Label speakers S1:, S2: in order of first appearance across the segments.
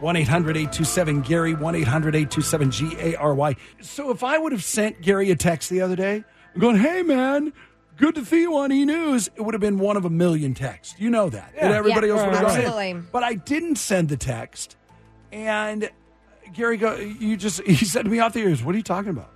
S1: Yes.
S2: One 827 Gary, 1 800 827 G A R Y. So if I would have sent Gary a text the other day, going, hey man, good to see you on E News, it would have been one of a million texts. You know that. And everybody
S3: Yeah,
S2: else would have gone. But I didn't send the text. And Gary, go, you just, he said to me off the ears, what are you talking about?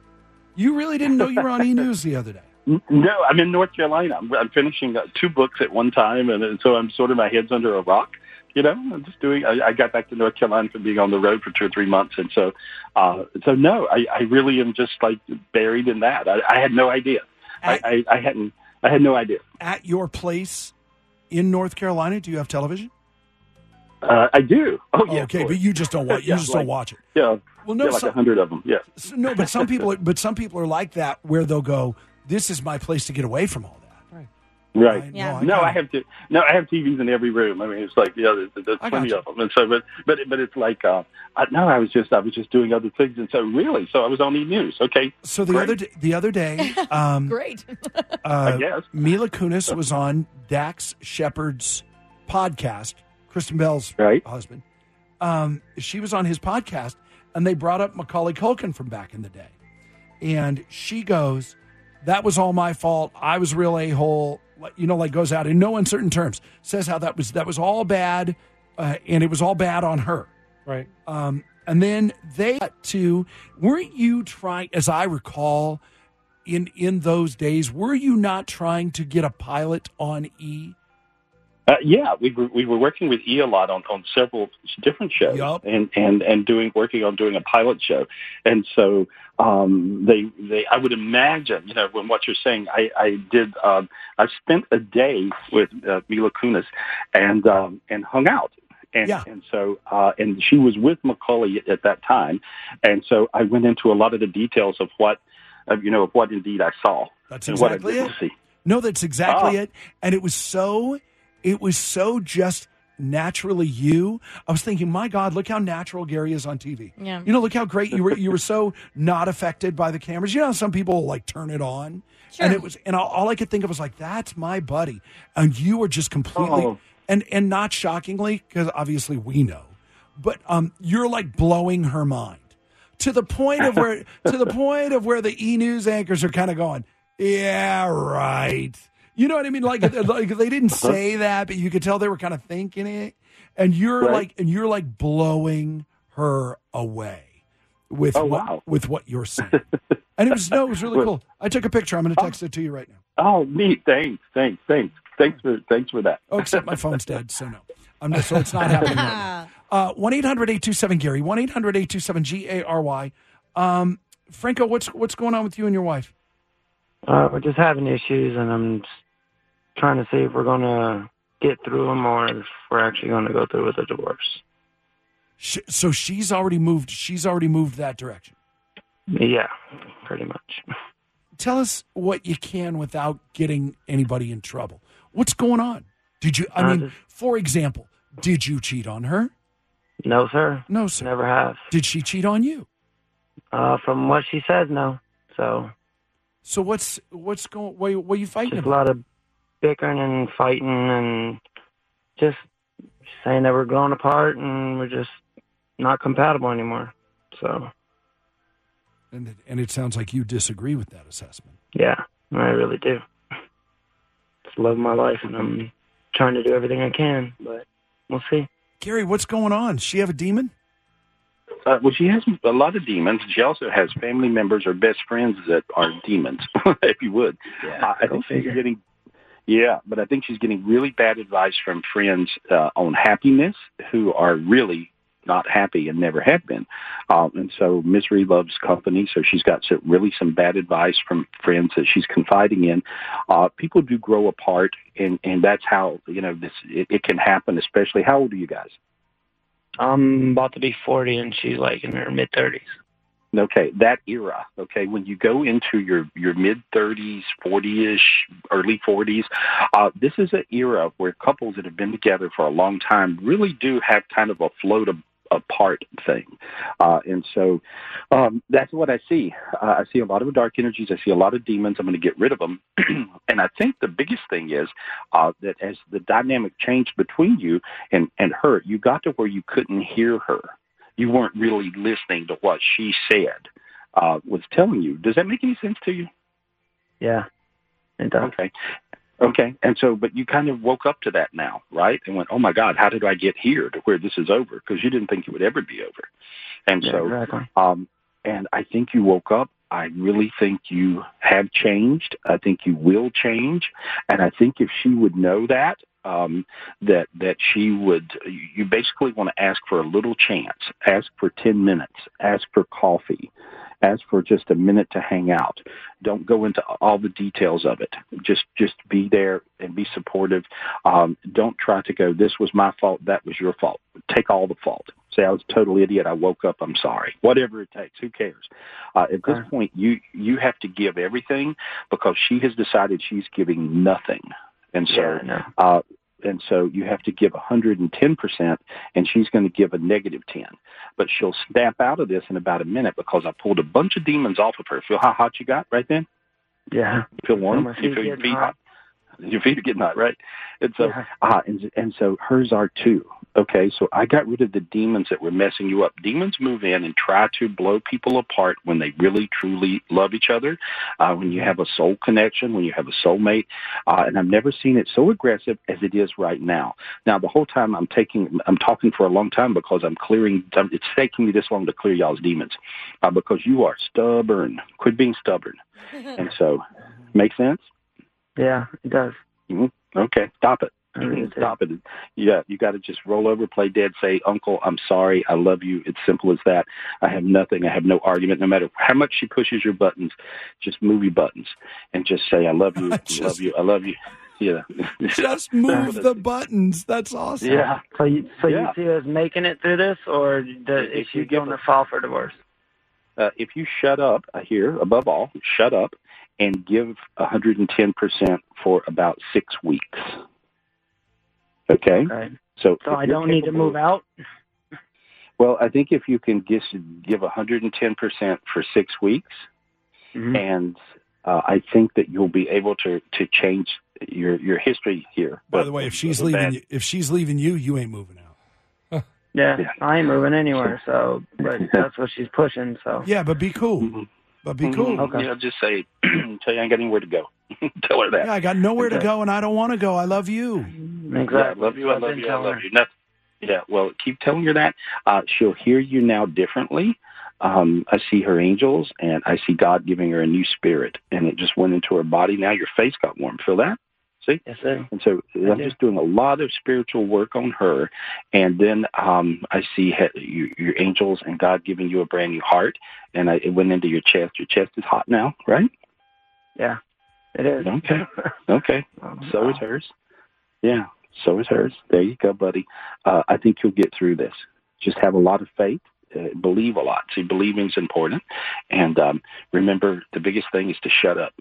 S2: You really didn't know you were on E News the other day.
S4: No, I'm in North Carolina. I'm, I'm finishing uh, two books at one time, and so I'm sort of my head's under a rock. You know, I'm just doing. I, I got back to North Carolina from being on the road for two or three months, and so, uh, so no, I, I really am just like buried in that. I, I had no idea. I, I, I hadn't. I had no idea.
S2: At your place in North Carolina, do you have television?
S4: Uh, I do. Oh yeah.
S2: okay, but you just don't watch. You
S4: Yeah,
S2: just
S4: like-
S2: don't watch it.
S4: Yeah.
S2: Well, no,
S4: yeah, like a hundred of them. Yeah.
S2: So- no, but some people, but some people are like that, where they'll go, "This is my place to get away from all that."
S4: Right.
S3: Yeah.
S2: no,
S4: No, I have to. No, I have TVs in every room. I mean, it's like yeah, there's, there's plenty of them, and so but but but it's like uh, I, no, I was just I was just doing other things, and so really, so I was on E News. Okay,
S2: So the
S4: Great.
S2: other d- the other day, um,
S3: Great.
S2: uh,
S4: I guess.
S2: Mila Kunis was on Dax Shepard's podcast, Kristen Bell's
S4: Right.
S2: husband. Um, she was on his podcast, and they brought up Macaulay Culkin from back in the day, and she goes, "That was all my fault. I was real a hole." You know, like goes out in no uncertain terms says how that was that was all bad, uh, and it was all bad on her.
S5: Right.
S2: Um, and then they got to weren't you trying as I recall in in those days, were you not trying to get a pilot on E?
S4: Uh, yeah, we were we were working with E a lot on, on several different shows,
S2: Yup.
S4: and and and doing working on doing a pilot show, and so um, they they I would imagine you know when what you're saying I I did um, I spent a day with uh, Mila Kunis and um, and hung out. And,
S2: Yeah.
S4: and so, uh, and she was with Macaulay at, at that time, and so I went into a lot of the details of what, uh, you know, of what indeed I saw
S2: That's
S4: and what I
S2: exactly it. No, that's exactly
S4: Ah.
S2: it. And it was so it was so just naturally you. I was thinking, my God, look how natural Gary is on TV.
S3: Yeah.
S2: You know, look how great you were. You were so not affected by the cameras. You know, some people like turn it on,
S3: Sure.
S2: and it was, and all, all I could think of was like, that's my buddy, and you were just completely,
S4: Oh.
S2: and and not shockingly, because obviously we know, but um, you're like blowing her mind to the point of where to the point of where the E News anchors are kind of going, yeah, right. You know what I mean? Like, like they didn't say that, but you could tell they were kind of thinking it. And you're
S4: Right.
S2: like, and you're like blowing her away with
S4: Oh,
S2: what,
S4: wow.
S2: with what you're saying. and it was no, it was really cool. I took a picture. I'm going to text it to you right now.
S4: Oh, neat! Thanks, thanks, thanks, thanks for thanks for that.
S2: Oh, except my phone's dead, so no. I'm not, so it's not happening right now. Uh, 1 800 827 Gary, 1 800 827 G A R Y. Um, Franco, what's what's going on with you and your wife?
S6: Uh, we're just having issues, and I'm just trying to see if we're gonna get through them or if we're actually going to go through with a divorce.
S2: Sh so she's already moved. She's already moved that direction.
S6: Yeah, pretty much.
S2: Tell us what you can without getting anybody in trouble. What's going on? Did you? I
S6: Uh,
S2: mean,
S6: just-
S2: for example, did you cheat on her?
S6: No, sir.
S2: No, sir.
S6: Never have.
S2: Did she cheat on you?
S6: Uh, from what she says, no. So
S2: So what's what's going? What, what are you fighting
S6: just a lot of bickering and fighting and just saying that we're growing apart and we're just not compatible anymore. So
S2: And it, and it sounds like you disagree with that assessment.
S6: yeah, I really do. Just love my life, and I'm trying to do everything I can, but we'll see.
S2: Gary, what's going on? Does She have a demon?
S4: Uh, well, she has a lot of demons. She also has family members or best friends that are demons, if you would.
S6: Yeah,
S4: Uh, I
S6: go
S4: think she's
S6: figure.
S4: getting, yeah, but I think she's getting really bad advice from friends uh, on happiness who are really not happy and never have been. Um, and so misery loves company. So she's got some, really some bad advice from friends that she's confiding in. Uh, people do grow apart, and and that's how you know this it, it can happen. Especially, how old are you guys?
S6: I'm about to be 40, and she's like in her mid 30s.
S4: Okay, that era. Okay, when you go into your your mid thirties, forty ish, early forties, uh, this is an era where couples that have been together for a long time really do have kind of a float of apart thing. Uh, and so um, that's what I see. Uh, I see a lot of dark energies. I see a lot of demons. I'm going to get rid of them. and I think the biggest thing is uh, that as the dynamic changed between you and, and her, you got to where you couldn't hear her. You weren't really listening to what she said, uh, was telling you. Does that make any sense to you?
S6: Yeah, it does.
S4: Okay. Okay. And so, but you kind of woke up to that now, right? And went, oh my God, how did I get here to where this is over? Because you didn't think it would ever be over. And
S6: Yeah,
S4: so,
S6: exactly.
S4: um, and I think you woke up. I really think you have changed. I think you will change. And I think if she would know that, um, that that she would, you basically want to ask for a little chance. Ask for ten minutes. Ask for coffee. Ask for just a minute to hang out. Don't go into all the details of it. Just just be there and be supportive. Um, don't try to go. This was my fault. That was your fault. Take all the fault. Say I was a total idiot. I woke up. I'm sorry. Whatever it takes. Who cares? Uh, at this point, you you have to give everything because she has decided she's giving nothing. And so
S6: yeah, know.
S4: uh, and so you have to give 110%, and she's going to give a negative 10. But she'll snap out of this in about a minute because I pulled a bunch of demons off of her. Feel how hot you got right then?
S6: Yeah.
S4: You feel warm? You feel your feet
S6: hot.
S4: hot? Your feet are getting hot, right? And so,
S6: Yeah.
S4: ah, and, and so hers are too. Okay, so I got rid of the demons that were messing you up. Demons move in and try to blow people apart when they really truly love each other. Uh, when you have a soul connection, when you have a soulmate, uh, and I've never seen it so aggressive as it is right now. Now, the whole time I'm taking, I'm talking for a long time because I'm clearing. It's taking me this long to clear y'all's demons, uh, because you are stubborn. Quit being stubborn. And so, make sense?
S6: Yeah, it does.
S4: mhm Okay, stop it.
S6: I.
S4: Stop it. Yeah, you got to just roll over, play dead, say, Uncle, I'm sorry. I love you. It's simple as that. I have nothing. I have no argument. No matter how much she pushes your buttons, just move your buttons and just say, I love you. I
S2: Just-
S4: love you. I love you. Yeah.
S2: Just move the buttons. That's awesome.
S4: Yeah.
S6: So you so
S4: Yeah.
S6: you see us making it through this, or the,
S4: If
S6: is she
S4: give
S6: going
S4: us-
S6: to file for divorce?
S4: Uh, if you shut up uh, here, above all, shut up and give 110% for about six weeks. Okay?
S6: Okay.
S4: So,
S6: So I don't need to move out.
S4: Well, I think if you can just give 110% for six weeks,
S6: Mhm.
S4: and uh, I think that you'll be able to to change your your history here.
S2: By the way, if she's leaving,
S4: bad-
S2: you, if she's leaving you, you ain't moving out.
S6: Yeah,
S4: Yeah.
S6: I ain't moving anywhere. So, but that's what she's pushing. So
S2: Yeah, but be cool.
S4: Mhm.
S2: But be
S4: Mhm.
S2: cool.
S6: Okay.
S4: Yeah, just say, tell you I ain't got anywhere to go. tell her that.
S2: Yeah, I got nowhere to go, and I don't want to go. I love you.
S6: exactly.
S4: Yeah, I love you. I love you. I love you. Nothing. Yeah. Well, keep telling her that. Uh, she'll hear you now differently. Um, I see her angels, and I see God giving her a new spirit, and it just went into her body. Now your face got warm. Feel that? See?
S6: Yes, sir.
S4: And so I'm
S6: do.
S4: just doing a lot of spiritual work on her. And then um, I see he- you, your angels and God giving you a brand new heart. And I, it went into your chest. Your chest is hot now, right?
S6: Yeah, it is.
S4: Okay. Okay.
S6: Oh,
S4: So
S6: wow.
S4: is hers. Yeah. So is hers. There you go, buddy. Uh, I think you'll get through this. Just have a lot of faith. Uh, believe a lot. See, believing's important. And um, remember, the biggest thing is to shut up.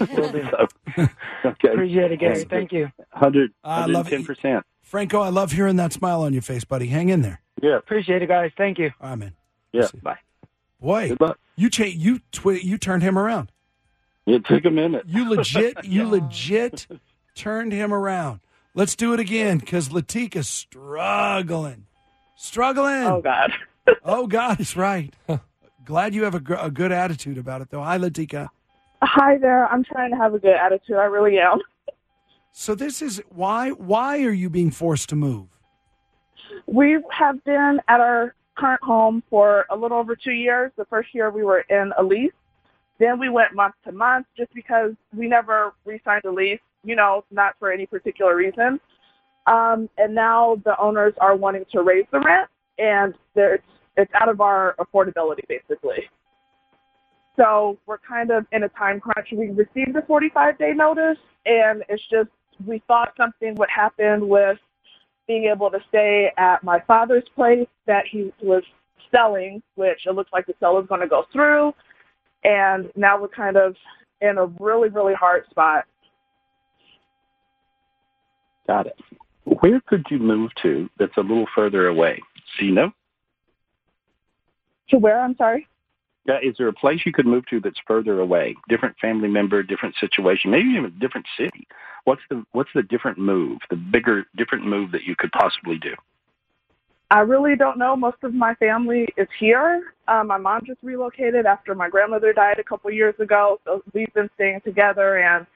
S6: Will do.
S4: So, okay.
S6: Appreciate it, Gary. Thank you.
S4: 100,
S2: I love it.
S4: 110%.
S2: Franco, I love hearing that smile on your face, buddy. Hang in there.
S4: Yeah.
S6: Appreciate it, guys. Thank you.
S2: All right, man.
S4: Yeah.
S2: See.
S4: Bye.
S2: Boy,
S4: Good luck.
S2: you cha- you twi- you turned him around.
S4: It took a minute.
S2: You legit, you legit turned him around. Let's do it again because Latika's struggling, struggling.
S3: Oh God.
S2: Oh, God it's right. Glad you have a, gr- a good attitude about it, though. Hi, Latika.
S3: Hi there. I'm trying to have a good attitude. I really am.
S2: So this is why? Why are you being forced to move?
S3: We have been at our current home for a little over two years. The first year we were in a lease. Then we went month to month just because we never re-signed a lease, you know, not for any particular reason. Um, and now the owners are wanting to raise the rent. and there's it's out of our affordability basically. So we're kind of in a time crunch. We received a 45 day notice, and it's just we thought something would happen with being able to stay at my father's place that he was selling, which it looks like the sale is going to go through. And now we're kind of in a really, really hard spot.
S4: Got it. Where could you move to that's a little further away? Do you know?
S3: To where? I'm sorry.
S4: Yeah, is there a place you could move to that's further away? Different family member, different situation, maybe even a different city. What's the what's the different move, the bigger different move that you could possibly do?
S3: I really don't know. Most of my family is here. Um, my mom just relocated after my grandmother died a couple years ago, so we've been staying together, and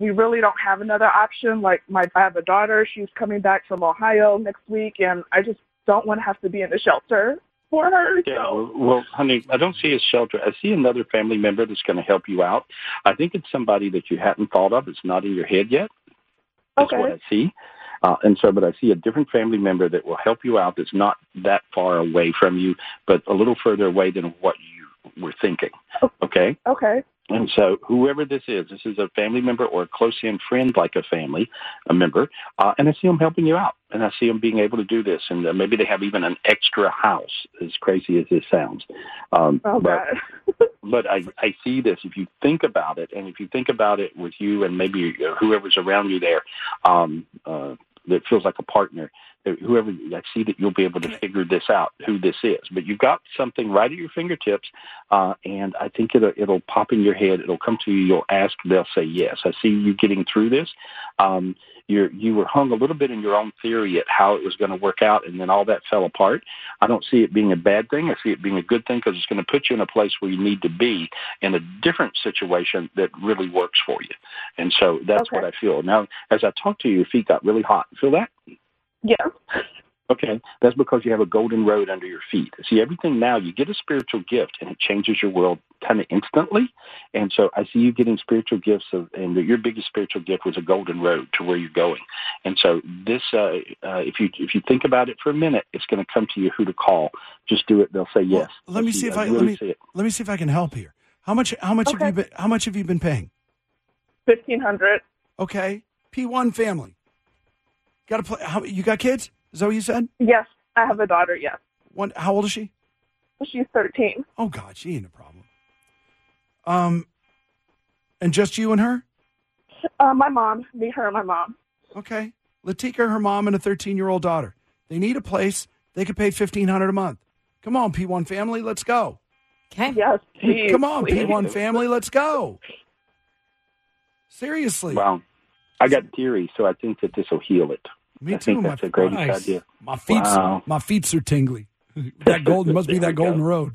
S3: we really don't have another option. Like my, I have a daughter; she's coming back from Ohio next week, and I just don't want to have to be in the shelter for her.
S4: Yeah,
S3: So
S4: well, well, honey, I don't see a shelter. I see another family member that's going to help you out. I think it's somebody that you hadn't thought of. It's not in your head yet. That's
S3: Okay.
S4: what I see. Uh, and so, but I see a different family member that will help you out that's not that far away from you, but a little further away than what you were thinking. Okay?
S3: okay,
S4: And so, whoever this is, this is a family member or a close in friend, like a family, a member, uh, and I see them helping you out, and I see them being able to do this, and uh, maybe they have even an extra house. As crazy as this sounds, um,
S3: oh
S4: but but I, I see this. If you think about it, and if you think about it with you and maybe uh, whoever's around you there, um, uh, that feels like a partner, whoever, I see that you'll be able to figure this out, who this is. But you've got something right at your fingertips, uh, and I think it'll, it'll pop in your head. It'll come to you. You'll ask. They'll say yes. I see you getting through this. Um, you're, you were hung a little bit in your own theory at how it was going to work out, and then all that fell apart. I don't see it being a bad thing. I see it being a good thing because it's going to put you in a place where you need to be in a different situation that really works for you. And so that's
S3: Okay.
S4: what I feel. Now, as I talk to you, your feet got really hot. Feel that?
S3: Yeah,
S4: Okay, that's because you have a golden road under your feet. See, everything now, you get a spiritual gift and it changes your world kind of instantly. And so I see you getting spiritual gifts, of, and your biggest spiritual gift was a golden road to where you're going. And so this, uh, uh, if you if you think about it for a minute, it's going to come to you who to call. Just do it; they'll say
S2: Well,
S4: yes.
S2: let me see if I,
S4: really
S2: let me
S4: see
S2: let me see if I can help here. How much how much have you been how much have you been paying?
S3: fifteen hundred.
S2: Okay, P one family. Got to play. How, you got kids? Is that what you said?
S3: Yes, I have a daughter. Yes,
S2: One. How old is she?
S3: she's thirteen.
S2: Oh God, she ain't a problem. Um, and just you and her?
S3: Uh, my mom, me, her, and my mom.
S2: Okay. Latika, her mom, and a 13 year old daughter. They need a place. They could pay 1500 a month. Come on, P1 family, let's go.
S5: Okay.
S3: Yes, please,
S2: Come on,
S3: please.
S2: P1 family, let's go. Seriously.
S4: Well, I got theory, so I think that this will heal it.
S2: Me
S4: I
S2: too.
S4: think
S2: my,
S4: that's a great
S5: Nice.
S4: idea.
S2: my feet
S4: Wow.
S2: my feet are tingly. that golden must be that
S4: we go.
S2: golden road.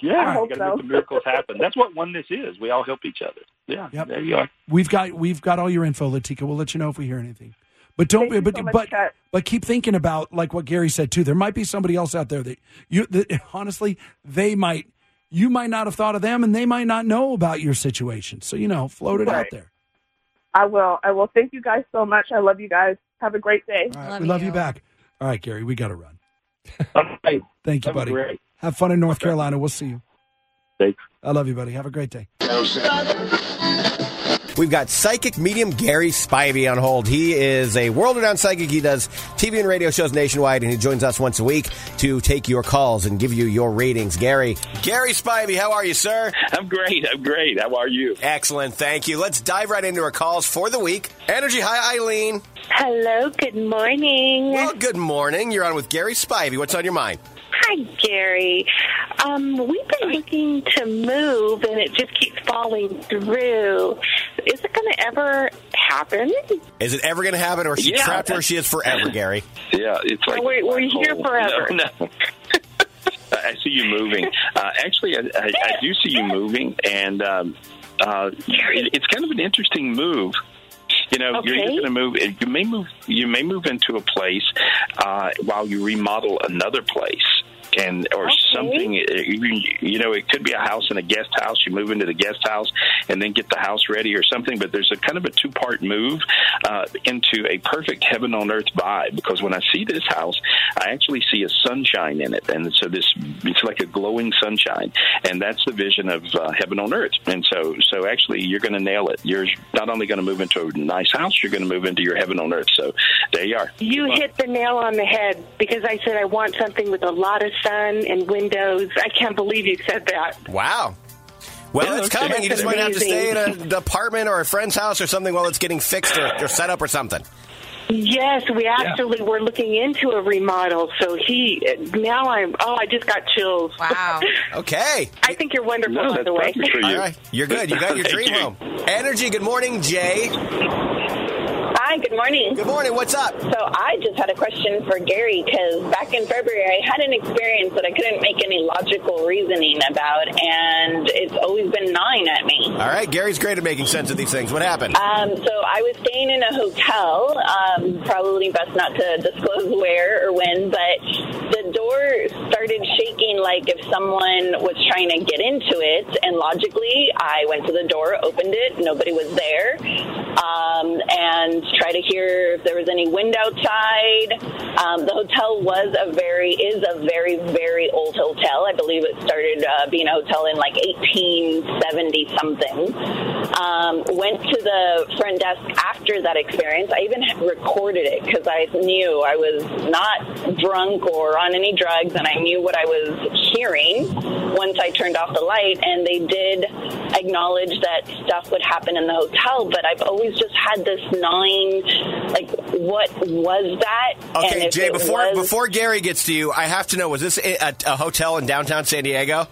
S4: Yeah,
S3: I hope
S4: got to make
S3: so.
S4: the miracles happen. That's what oneness is. We all help each other. Yeah,
S2: Yep.
S4: there you are.
S2: We've got we've got all your info, Latika. We'll let you know if we hear anything. But don't
S3: Thank
S2: but
S3: so much,
S2: but
S3: Kat.
S2: but keep thinking about like what Gary said too. There might be somebody else out there that you that honestly they might you might not have thought of them and they might not know about your situation. So you know, float it out there.
S3: I will. I will. Thank you guys so much. I love you guys. Have a great day.
S2: All right,
S5: Love
S2: we love you
S5: you.
S2: back. All right, Gary, we got to run.
S4: Okay,
S2: Thank you,
S4: that was
S2: buddy.
S4: great.
S2: Have fun in North Carolina. We'll see you.
S4: Thanks.
S2: I love you, buddy. Have a great day.
S7: We've got psychic medium Gary Spivey on hold. He is a world renowned psychic. He does TV and radio shows nationwide, and he joins us once a week to take your calls and give you your ratings. Gary, Gary Spivey, how are you, sir?
S8: I'm great. I'm great. How are you?
S7: Excellent, thank you. Let's dive right into our calls for the week. Energy, hi, Eileen.
S9: Hello, good morning.
S7: Well, good morning. You're on with Gary Spivey. What's on your mind?
S9: Hi, Gary. Um, we've been looking to move, and it just keeps falling through. Is it going to ever happen?
S7: Is it ever going to happen, or is she
S8: Yeah.
S7: trapped where she is forever, Gary?
S8: Yeah, it's like
S9: We're-
S8: a
S9: we're here forever.
S8: No, no. I I see you moving. Uh, actually, I, I, I do see you moving, and um, uh, it, it's kind of an interesting move. You know, you're
S9: Okay.
S8: going to move. You may move. You may move into a place uh, while you remodel another place. And or something. uh, You, you know, it could be a house and a guest house. You move into the guest house and then get the house ready or something. But there's a kind of a two part move uh, into a perfect heaven on earth vibe because when I see this house, I actually see a sunshine in it, and so this it's like a glowing sunshine, and that's the vision of uh, heaven on earth. And so, so actually, you're going to nail it. You're not only going to move into a nice house, you're going to move into your heaven on earth. So there you are.
S9: You hit the nail on the head because I said I want something with a lot of sun and windows. I can't believe you said that.
S7: Wow. Well, it's
S8: okay.
S7: coming. You just
S9: That's
S7: might have to stay in
S9: amazing.
S7: an apartment or a friend's house or something while it's getting fixed or, or set up or something.
S9: Yes, we actually were looking into a remodel. So he now I'm oh I just got chills.
S5: Wow.
S7: Okay.
S9: I think you're wonderful
S8: No,
S9: by the way.
S8: you.
S7: All right. You're good. You got your dream
S8: you.
S7: home. Energy. Good morning, Jay.
S10: Hi, good morning.
S7: Good morning. What's up?
S10: So I just had a question for Gary because back in February I had an experience that I couldn't make any logical reasoning about, and it's always been gnawing at me.
S7: All right. Gary's great at making sense of these things. What happened?
S10: Um, so I was staying in a hotel, um, probably best not to disclose where or when, but door started shaking like if someone was trying to get into it. And logically, I went to the door, opened it, nobody was there, um, and tried to hear if there was any wind outside. Um, the hotel was a very is a very very old hotel. I believe it started uh, being a hotel in like 1870 something. Um, went to the front desk after that experience. I even recorded it because I knew I was not drunk or on any drugs, and I knew what I was hearing once I turned off the light. And they did acknowledge that stuff would happen in the hotel, but I've always just had this gnawing, like, what was that?
S7: Okay, Jay. Before
S10: was-
S7: before Gary gets to you, I have to know: was this a, a, a hotel in downtown San Diego?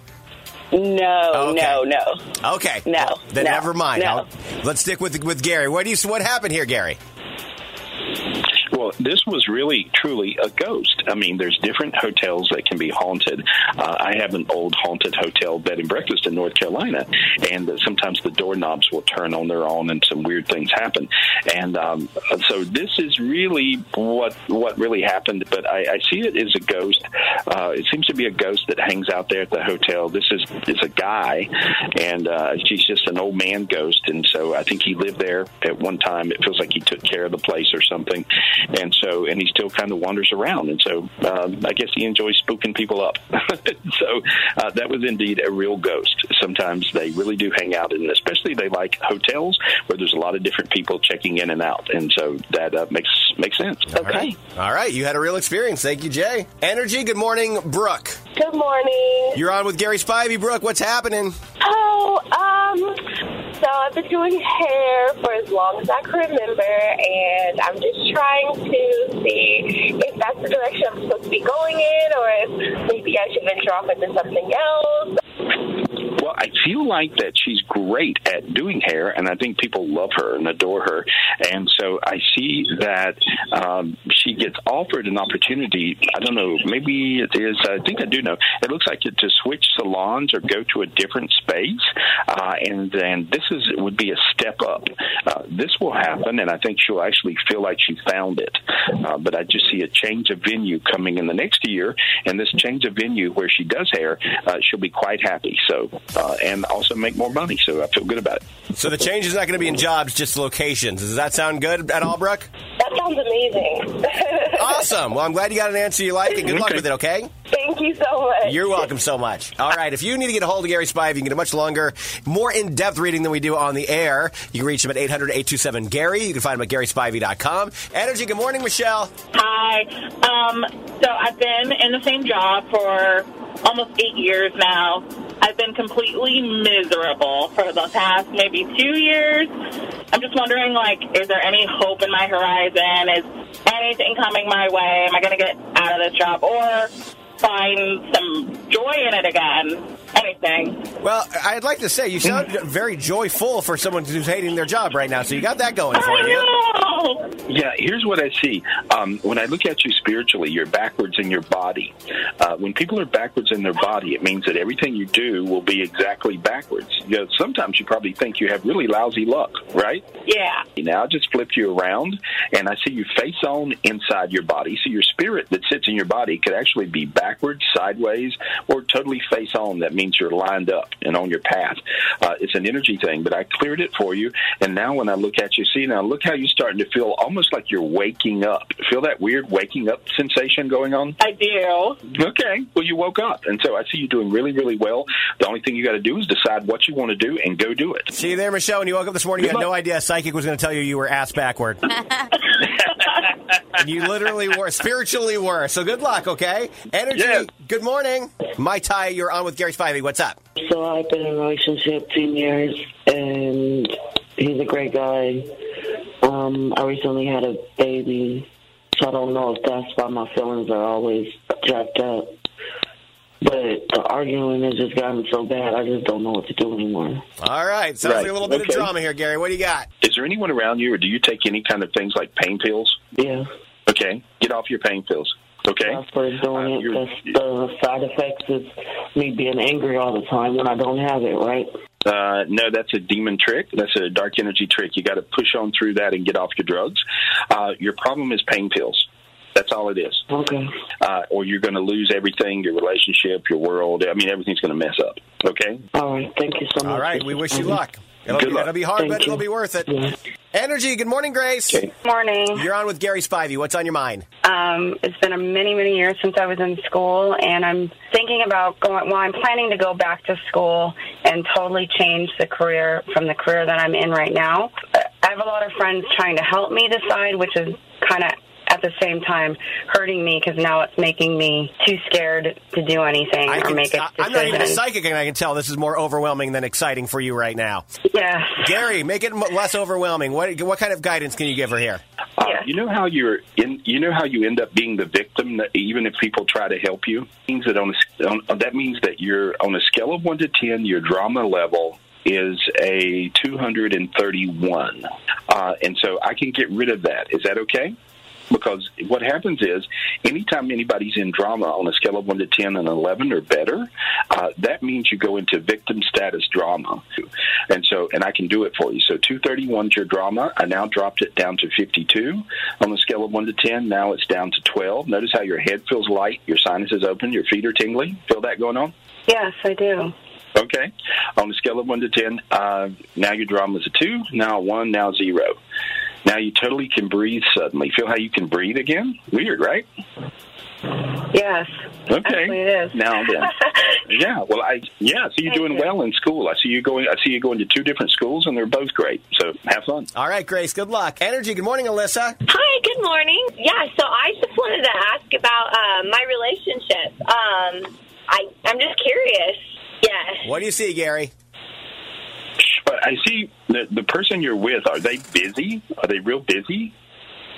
S10: no,
S7: Okay.
S10: no, no.
S7: Okay.
S10: No,
S7: Well, then
S10: no,
S7: never mind.
S10: no.
S7: I'll- let's stick with with Gary. What do you? What happened here, Gary?
S8: Well, this was really, truly a ghost. I mean, there's different hotels that can be haunted. Uh, I have an old haunted hotel bed and breakfast in North Carolina, and sometimes the doorknobs will turn on their own, and some weird things happen. And um, so, this is really what what really happened. But I, I see it as a ghost. Uh, it seems to be a ghost that hangs out there at the hotel. This is is a guy, and uh, he's just an old man ghost. And so, I think he lived there at one time. It feels like he took care of the place or something and so and he still kind of wanders around and so um, i guess he enjoys spooking people up so uh, that was indeed a real ghost sometimes they really do hang out and especially they like hotels where there's a lot of different people checking in and out and so that uh, makes makes sense
S7: All right. All right. You had a real experience. Thank you, Jay. Energy. Good morning, Brooke.
S11: Good morning.
S7: You're on with Gary Spivey. Brooke, what's happening?
S11: Oh, um, so I've been doing hair for as long as I can remember, and I'm just trying to see if that's the direction I'm supposed to be going in, or if maybe I should venture off into something else.
S8: Well, I feel like that she's great at doing hair, and I think people love her and adore her. And so I see that um, she gets offered an opportunity. I don't know, maybe it is, I think I do know. It looks like it to switch salons or go to a different space. Uh, and then this is would be a step up. Uh, this will happen, and I think she'll actually feel like she found it. Uh, but I just see a change of venue coming in the next year, and this change of venue where she does hair, uh, she'll be quite happy. So, uh, and also make more money. So I feel good about it.
S7: So the change is not going to be in jobs, just locations. Does that sound good at all, Brooke?
S11: That sounds amazing.
S7: Awesome. Well, I'm glad you got an answer you like, and good luck
S8: Okay.
S7: with it. Okay.
S11: Thank you so much.
S7: You're welcome so much. All right. If you need to get a hold of Gary Spivey, you can get a much longer, more in depth reading than we do on the air. You can reach him at 800 827 Gary. You can find him at GarySpivey.com. Energy. Good morning, Michelle.
S12: Hi. Um, so I've been in the same job for almost eight years now. I've been completely miserable for the past maybe two years. I'm just wondering, like, is there any hope in my horizon? Is anything coming my way? Am I going to get out of this job or find some joy in it again? Anything.
S7: Well, I'd like to say you sound very joyful for someone who's hating their job right now. So you got that going for you.
S12: Oh,
S8: Yeah, here's what I see. Um, when I look at you spiritually, you're backwards in your body. Uh, when people are backwards in their body, it means that everything you do will be exactly backwards. you know, sometimes you probably think you have really lousy luck, right?
S12: Yeah.
S8: Now I just flipped you around, and I see you face on inside your body. So your spirit that sits in your body could actually be backwards, sideways, or totally face on. That means you're lined up and on your path. Uh, it's an energy thing, but I cleared it for you. And now when I look at you, see now look how you're starting to feel almost like you're waking up. Feel that weird waking up sensation going on?
S12: I do.
S8: Okay. Well, you woke up, and so I see you doing really, really well. The only thing you got to do is decide what you want to do and go do it.
S7: See you there, Michelle. When you woke up this morning, you
S8: Good
S7: had no idea a psychic was going to tell you you were ass backward. and you literally were, spiritually were. So good luck, okay? Energy,
S8: Yes.
S7: good morning. My Ty, you're on with Gary Spivey. What's up?
S5: So I've been in a relationship 10 years, and he's a great guy. Um, I recently had a baby, so I don't know if that's why my feelings are always jacked up. But the arguing has just gotten so bad, I just don't know what to do anymore.
S7: All right. Sounds
S8: Right.
S7: like a little bit
S8: Okay.
S7: of drama here, Gary. What do you got?
S8: Is there anyone around you, or do you take any kind of things like pain pills?
S5: Yeah,
S8: Okay, get off your pain pills. Okay.
S5: that's what doing
S8: Uh,
S5: it.
S8: you're-
S5: the side effects is me being angry all the time when I don't have it, right?
S8: Uh, no, that's a demon trick. That's a dark energy trick. You got to push on through that and get off your drugs. Uh, your problem is pain pills. That's all it is.
S5: Okay.
S8: Uh, or you're going to lose everything, your relationship, your world. I mean, everything's going to mess up. Okay.
S5: All right. Thank you so much.
S7: All right. We wish you luck. It'll,
S8: Good
S7: be,
S8: luck.
S7: it'll be hard,
S5: Thank
S7: but it'll be worth it.
S5: Yeah.
S7: Energy, good morning, Grace.
S8: Okay.
S13: Morning.
S7: You're on with Gary Spivey. What's on your mind?
S13: Um, it's been a many, many years since I was in school, and I'm thinking about going. Well, I'm planning to go back to school and totally change the career from the career that I'm in right now. I have a lot of friends trying to help me decide, which is kind of at the same time hurting me because now it's making me too scared to do anything
S7: I
S13: or
S7: can,
S13: make a
S7: I-
S13: decision.
S7: I'm not even a psychic, and I can tell this is more overwhelming than exciting for you right now.
S13: Yeah.
S7: Gary, make it less overwhelming. What what kind of guidance can you give her here?
S8: Uh,
S13: Yeah.
S8: You know how you're in. You know how you end up being the victim, even if people try to help you. Means that on, a, on that means that you're on a scale of one to ten, your drama level is a 231, uh, and so I can get rid of that. Is that okay? Because what happens is, anytime anybody's in drama on a scale of 1 to 10 and 11 or better, uh, that means you go into victim status drama. And so, and I can do it for you. So 231 is your drama. I now dropped it down to 52 on the scale of 1 to 10. Now it's down to 12. Notice how your head feels light, your sinuses open, your feet are tingling. Feel that going on?
S13: Yes, I do.
S8: Okay. On a scale of 1 to 10, uh, now your drama is a 2, now a 1, now 0. Now you totally can breathe suddenly. Feel how you can breathe again? Weird, right?
S13: Yes.
S8: Okay.
S13: It is.
S8: Now then. yeah. Well, I yeah. So you're
S13: Thank
S8: doing
S13: you.
S8: well in school. I see you going. I see you going to two different schools, and they're both great. So have fun.
S7: All right, Grace, good luck. Energy, good morning, Alyssa.
S11: Hi, good morning. Yeah, so I just wanted to ask about uh, my relationship. Um, I I'm just curious. Yes.
S7: What do you see, Gary?
S8: But I see the the person you're with. Are they busy? Are they real busy?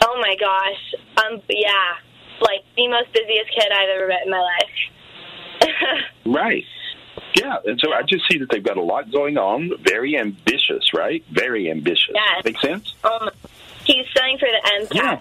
S11: Oh my gosh. Um. Yeah. Like the most busiest kid I've ever met in my life.
S8: Right. Yeah. And so I just see that they've got a lot going on. Very ambitious, right? Very ambitious.
S11: Yes.
S8: Make sense?
S11: um. He's studying for the MCAT,
S8: Yeah.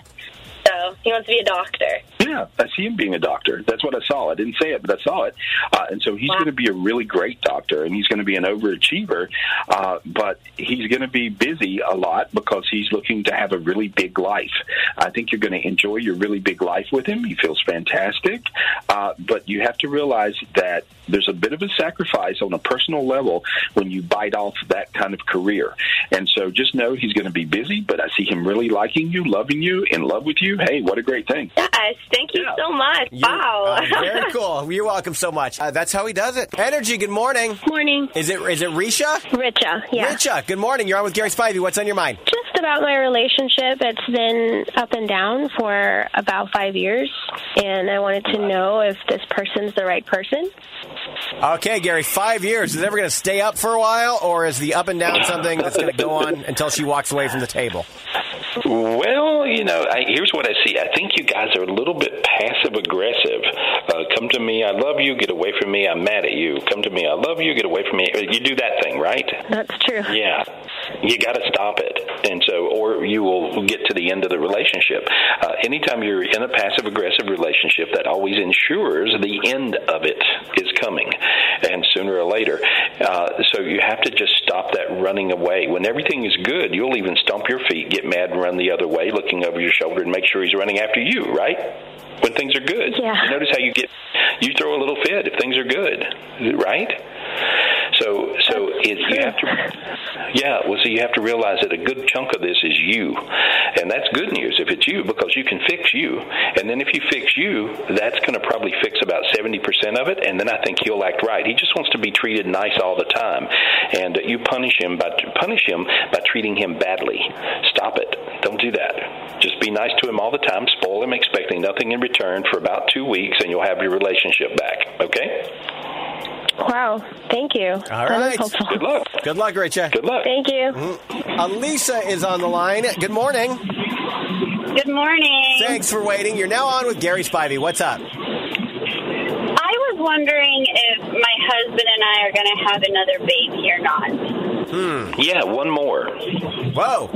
S11: so he wants to be a doctor.
S8: Yeah, I see him being a doctor. That's what I saw. I didn't say it, but I saw it. Uh, and so he's
S11: Wow.
S8: going to be a really great doctor, and he's going to be an overachiever. Uh, but he's going to be busy a lot because he's looking to have a really big life. I think you're going to enjoy your really big life with him. He feels fantastic. Uh, but you have to realize that there's a bit of a sacrifice on a personal level when you bite off that kind of career. And so just know he's going to be busy, but I see him really liking you, loving you, in love with you. Hey, what a great thing.
S11: Yes. Thank you
S8: Yeah.
S11: so much.
S7: You-
S11: wow.
S7: uh, very cool. You're welcome so much. Uh, that's how he does it. Energy, good morning.
S14: Morning.
S7: Is it is it Risha?
S14: Richa, yeah.
S7: Richa, good morning. You're on with Gary Spivey. What's on your mind?
S14: Just about my relationship. It's been up and down for about five years, and I wanted to know if this person's the right person.
S7: Okay, Gary, five years. Is it ever going to stay up for a while, or is the up and down something that's going to go on until she walks away from the table?
S8: Well, you know, I, here's what I see. I think you guys are a little bit passive aggressive. Come to me, I love you. Get away from me, I'm mad at you. Come to me, I love you. Get away from me. You do that thing, right?
S14: That's true.
S8: Yeah, you got to stop it, and so, or you will get to the end of the relationship. Uh, anytime you're in a passive aggressive relationship, that always ensures the end of it is coming,
S15: and sooner or later. Uh, so you have to just stop that running away. When everything is good, you'll even stomp your feet, get mad, and run the other way, looking over your shoulder and make sure he's running after you, right? When things are good.
S14: Yeah.
S15: You notice how you get, you throw a little fit if things are good, right? So, so you have to, yeah. Well, so you have to realize that a good chunk of this is you, and that's good news if it's you because you can fix you. And then if you fix you, that's going to probably fix about seventy percent of it, and then I think he'll act right. He just wants to be treated nice all the time, and you punish him by punish him by treating him badly. Stop it. Don't do that. Just be nice to him all the time. Spoil him, expecting nothing in return for about two weeks, and you'll have your relationship back. Okay.
S14: Wow. Thank you.
S7: All
S14: That
S7: right.
S15: Good luck.
S7: Good luck, Richa.
S15: Good luck.
S14: Thank you.
S7: Alisa is on the line. Good morning.
S10: Good morning.
S7: Thanks for waiting. You're now on with Gary Spivey. What's up?
S10: I was wondering if my husband and I are going to have another baby or not.
S7: Hmm.
S15: Yeah, one more.
S7: Whoa.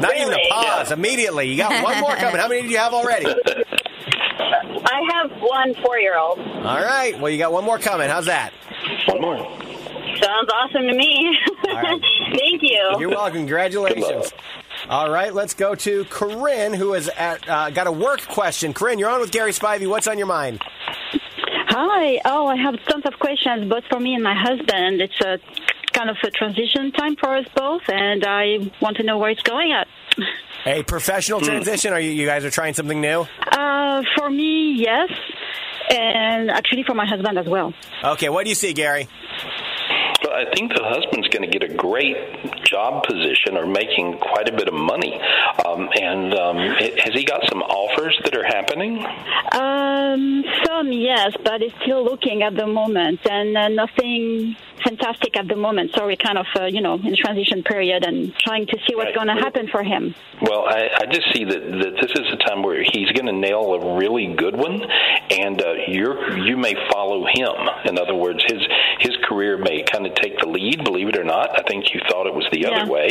S7: Not even a
S10: Really?
S7: pause. Immediately. You got one more coming. How many do you have already?
S10: I have one four-year-old.
S7: All right. Well, you got one more coming. How's that?
S15: One more.
S10: Sounds awesome to me. Thank you.
S7: You're welcome. Congratulations. All right, let's go to Corinne, who has uh, got a work question. Corinne, you're on with Gary Spivey. What's on your mind?
S16: Hi. Oh, I have tons of questions, both for me and my husband. It's a kind of a transition time for us both, and I want to know where it's going at.
S7: A professional transition? Are you, you guys are trying something new?
S16: Uh, for me, yes, and actually for my husband as well.
S7: Okay, what do you see, Gary?
S15: I think the husband's going to get a great job position or making quite a bit of money. Um, and um, has he got some offers that are happening?
S16: Um, some yes, but it's still looking at the moment, and uh, nothing fantastic at the moment. So we're kind of, uh, you know, in transition period and trying to see what's
S15: Right.
S16: going to happen for him.
S15: Well, I, I just see that, that this is a time where he's going to nail a really good one, and uh, you're you may follow him. In other words, his his career may kind of take the lead. Believe it or not, I think you thought it was the
S16: Yeah.
S15: other way,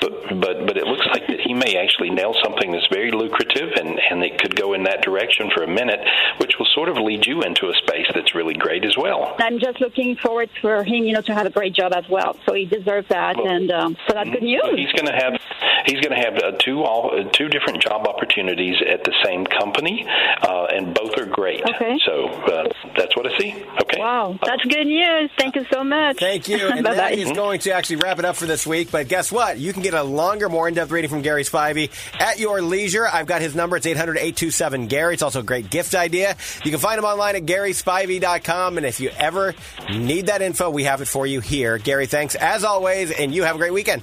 S15: but but but it looks like that he may actually nail something that's very lucrative, and and it could go in that direction for a minute, which will sort of lead you into a space that's really great as well.
S16: I'm just looking forward for him, you know, to have a great job as well. So he deserves that, and um, so that's good news.
S15: Well, he's going to have he's going to have uh, two all uh, two different job opportunities at the same company, uh, and both are great.
S16: Okay.
S15: So uh, that's what I see. Okay.
S16: Wow, that's good news. Thank you so much.
S7: Thank you. And
S16: bye
S7: that is going to actually wrap it up for this week. But guess what? You can get a longer, more in depth reading from Gary Spivey at your leisure. I've got his number. It's 800 827 Gary. It's also a great gift idea. You can find him online at GarySpivey.com. And if you ever need that info, we have it for you here. Gary, thanks as always. And you have a great weekend.